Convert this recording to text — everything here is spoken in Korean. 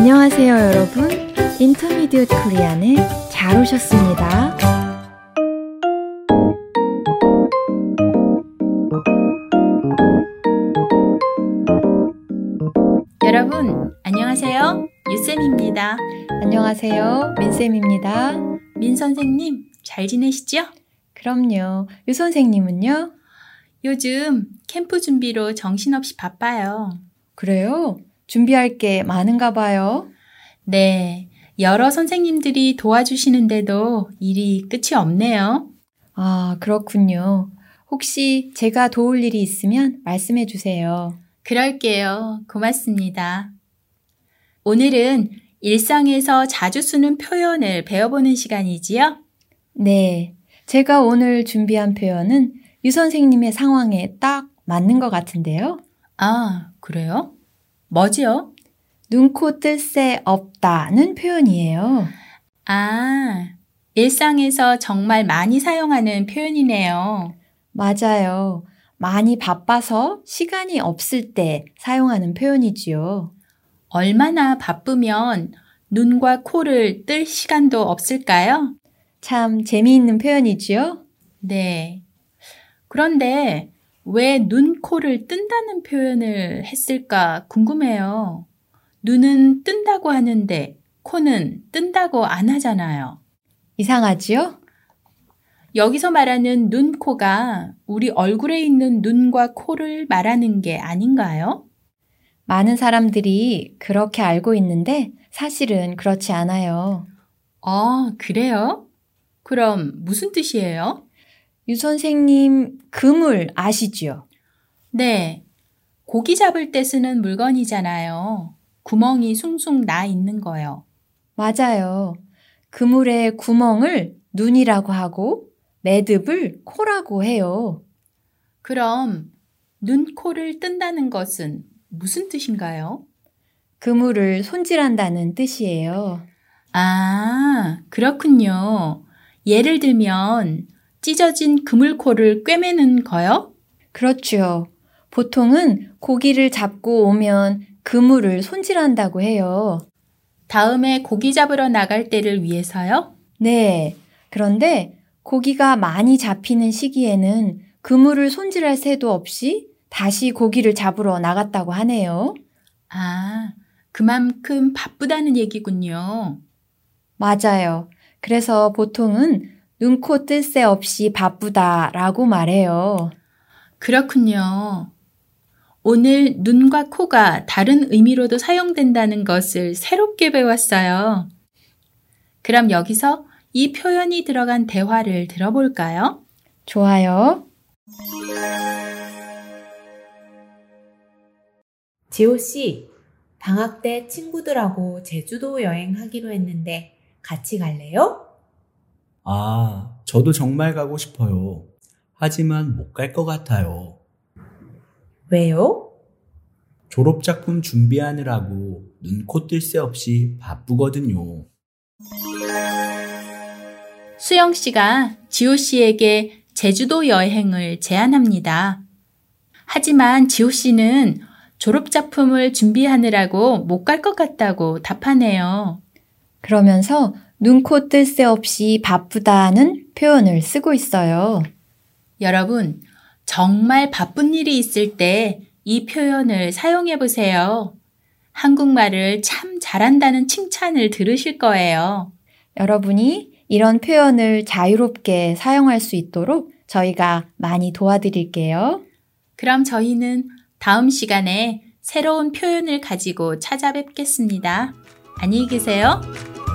안녕하세요, 여러분. 인터미디엇 코리안에 잘 오셨습니다. 여러분, 안녕하세요. 유쌤입니다. 안녕하세요, 민쌤입니다. 민 선생님, 잘 지내시죠? 그럼요. 유 선생님은요? 요즘 캠프 준비로 정신없이 바빠요. 그래요? 준비할 게 많은가 봐요. 네, 여러 선생님들이 도와주시는데도 일이 끝이 없네요. 아, 그렇군요. 혹시 제가 도울 일이 있으면 말씀해 주세요. 그럴게요. 고맙습니다. 오늘은 일상에서 자주 쓰는 표현을 배워보는 시간이지요? 네. 제가 오늘 준비한 표현은 유 선생님의 상황에 딱 맞는 것 같은데요. 아, 그래요? 뭐지요? 눈코 뜰 새 없다는 표현이에요. 아, 일상에서 정말 많이 사용하는 표현이네요. 맞아요. 많이 바빠서 시간이 없을 때 사용하는 표현이지요. 얼마나 바쁘면 눈과 코를 뜰 시간도 없을까요? 참 재미있는 표현이지요? 네. 그런데 왜 눈, 코를 뜬다는 표현을 했을까 궁금해요. 눈은 뜬다고 하는데 코는 뜬다고 안 하잖아요. 이상하지요? 여기서 말하는 눈, 코가 우리 얼굴에 있는 눈과 코를 말하는 게 아닌가요? 많은 사람들이 그렇게 알고 있는데 사실은 그렇지 않아요. 아, 그래요? 그럼 무슨 뜻이에요? 유 선생님, 그물 아시지요? 네. 고기 잡을 때 쓰는 물건이잖아요. 구멍이 숭숭 나 있는 거요. 맞아요. 그물의 구멍을 눈이라고 하고 매듭을 코라고 해요. 그럼 눈, 코를 뜬다는 것은 무슨 뜻인가요? 그물을 손질한다는 뜻이에요. 아, 그렇군요. 예를 들면 찢어진 그물코를 꿰매는 거요? 그렇죠. 보통은 고기를 잡고 오면 그물을 손질한다고 해요. 다음에 고기 잡으러 나갈 때를 위해서요? 네. 그런데 고기가 많이 잡히는 시기에는 그물을 손질할 새도 없이 다시 고기를 잡으러 나갔다고 하네요. 아, 그만큼 바쁘다는 얘기군요. 맞아요. 그래서 보통은 눈코 뜰 새 없이 바쁘다 라고 말해요. 그렇군요. 오늘 눈과 코가 다른 의미로도 사용된다는 것을 새롭게 배웠어요. 그럼 여기서 이 표현이 들어간 대화를 들어볼까요? 좋아요. 지호 씨, 방학 때 친구들하고 제주도 여행하기로 했는데 같이 갈래요? 아, 저도 정말 가고 싶어요. 하지만 못 갈 것 같아요. 왜요? 졸업작품 준비하느라고 눈 코 뜰 새 없이 바쁘거든요. 수영 씨가 지호 씨에게 제주도 여행을 제안합니다. 하지만 지호 씨는 졸업작품을 준비하느라고 못 갈 것 같다고 답하네요. 그러면서 눈코 뜰 새 없이 바쁘다는 표현을 쓰고 있어요. 여러분, 정말 바쁜 일이 있을 때 이 표현을 사용해 보세요. 한국말을 참 잘한다는 칭찬을 들으실 거예요. 여러분이 이런 표현을 자유롭게 사용할 수 있도록 저희가 많이 도와드릴게요. 그럼 저희는 다음 시간에 새로운 표현을 가지고 찾아뵙겠습니다. 안녕히 계세요.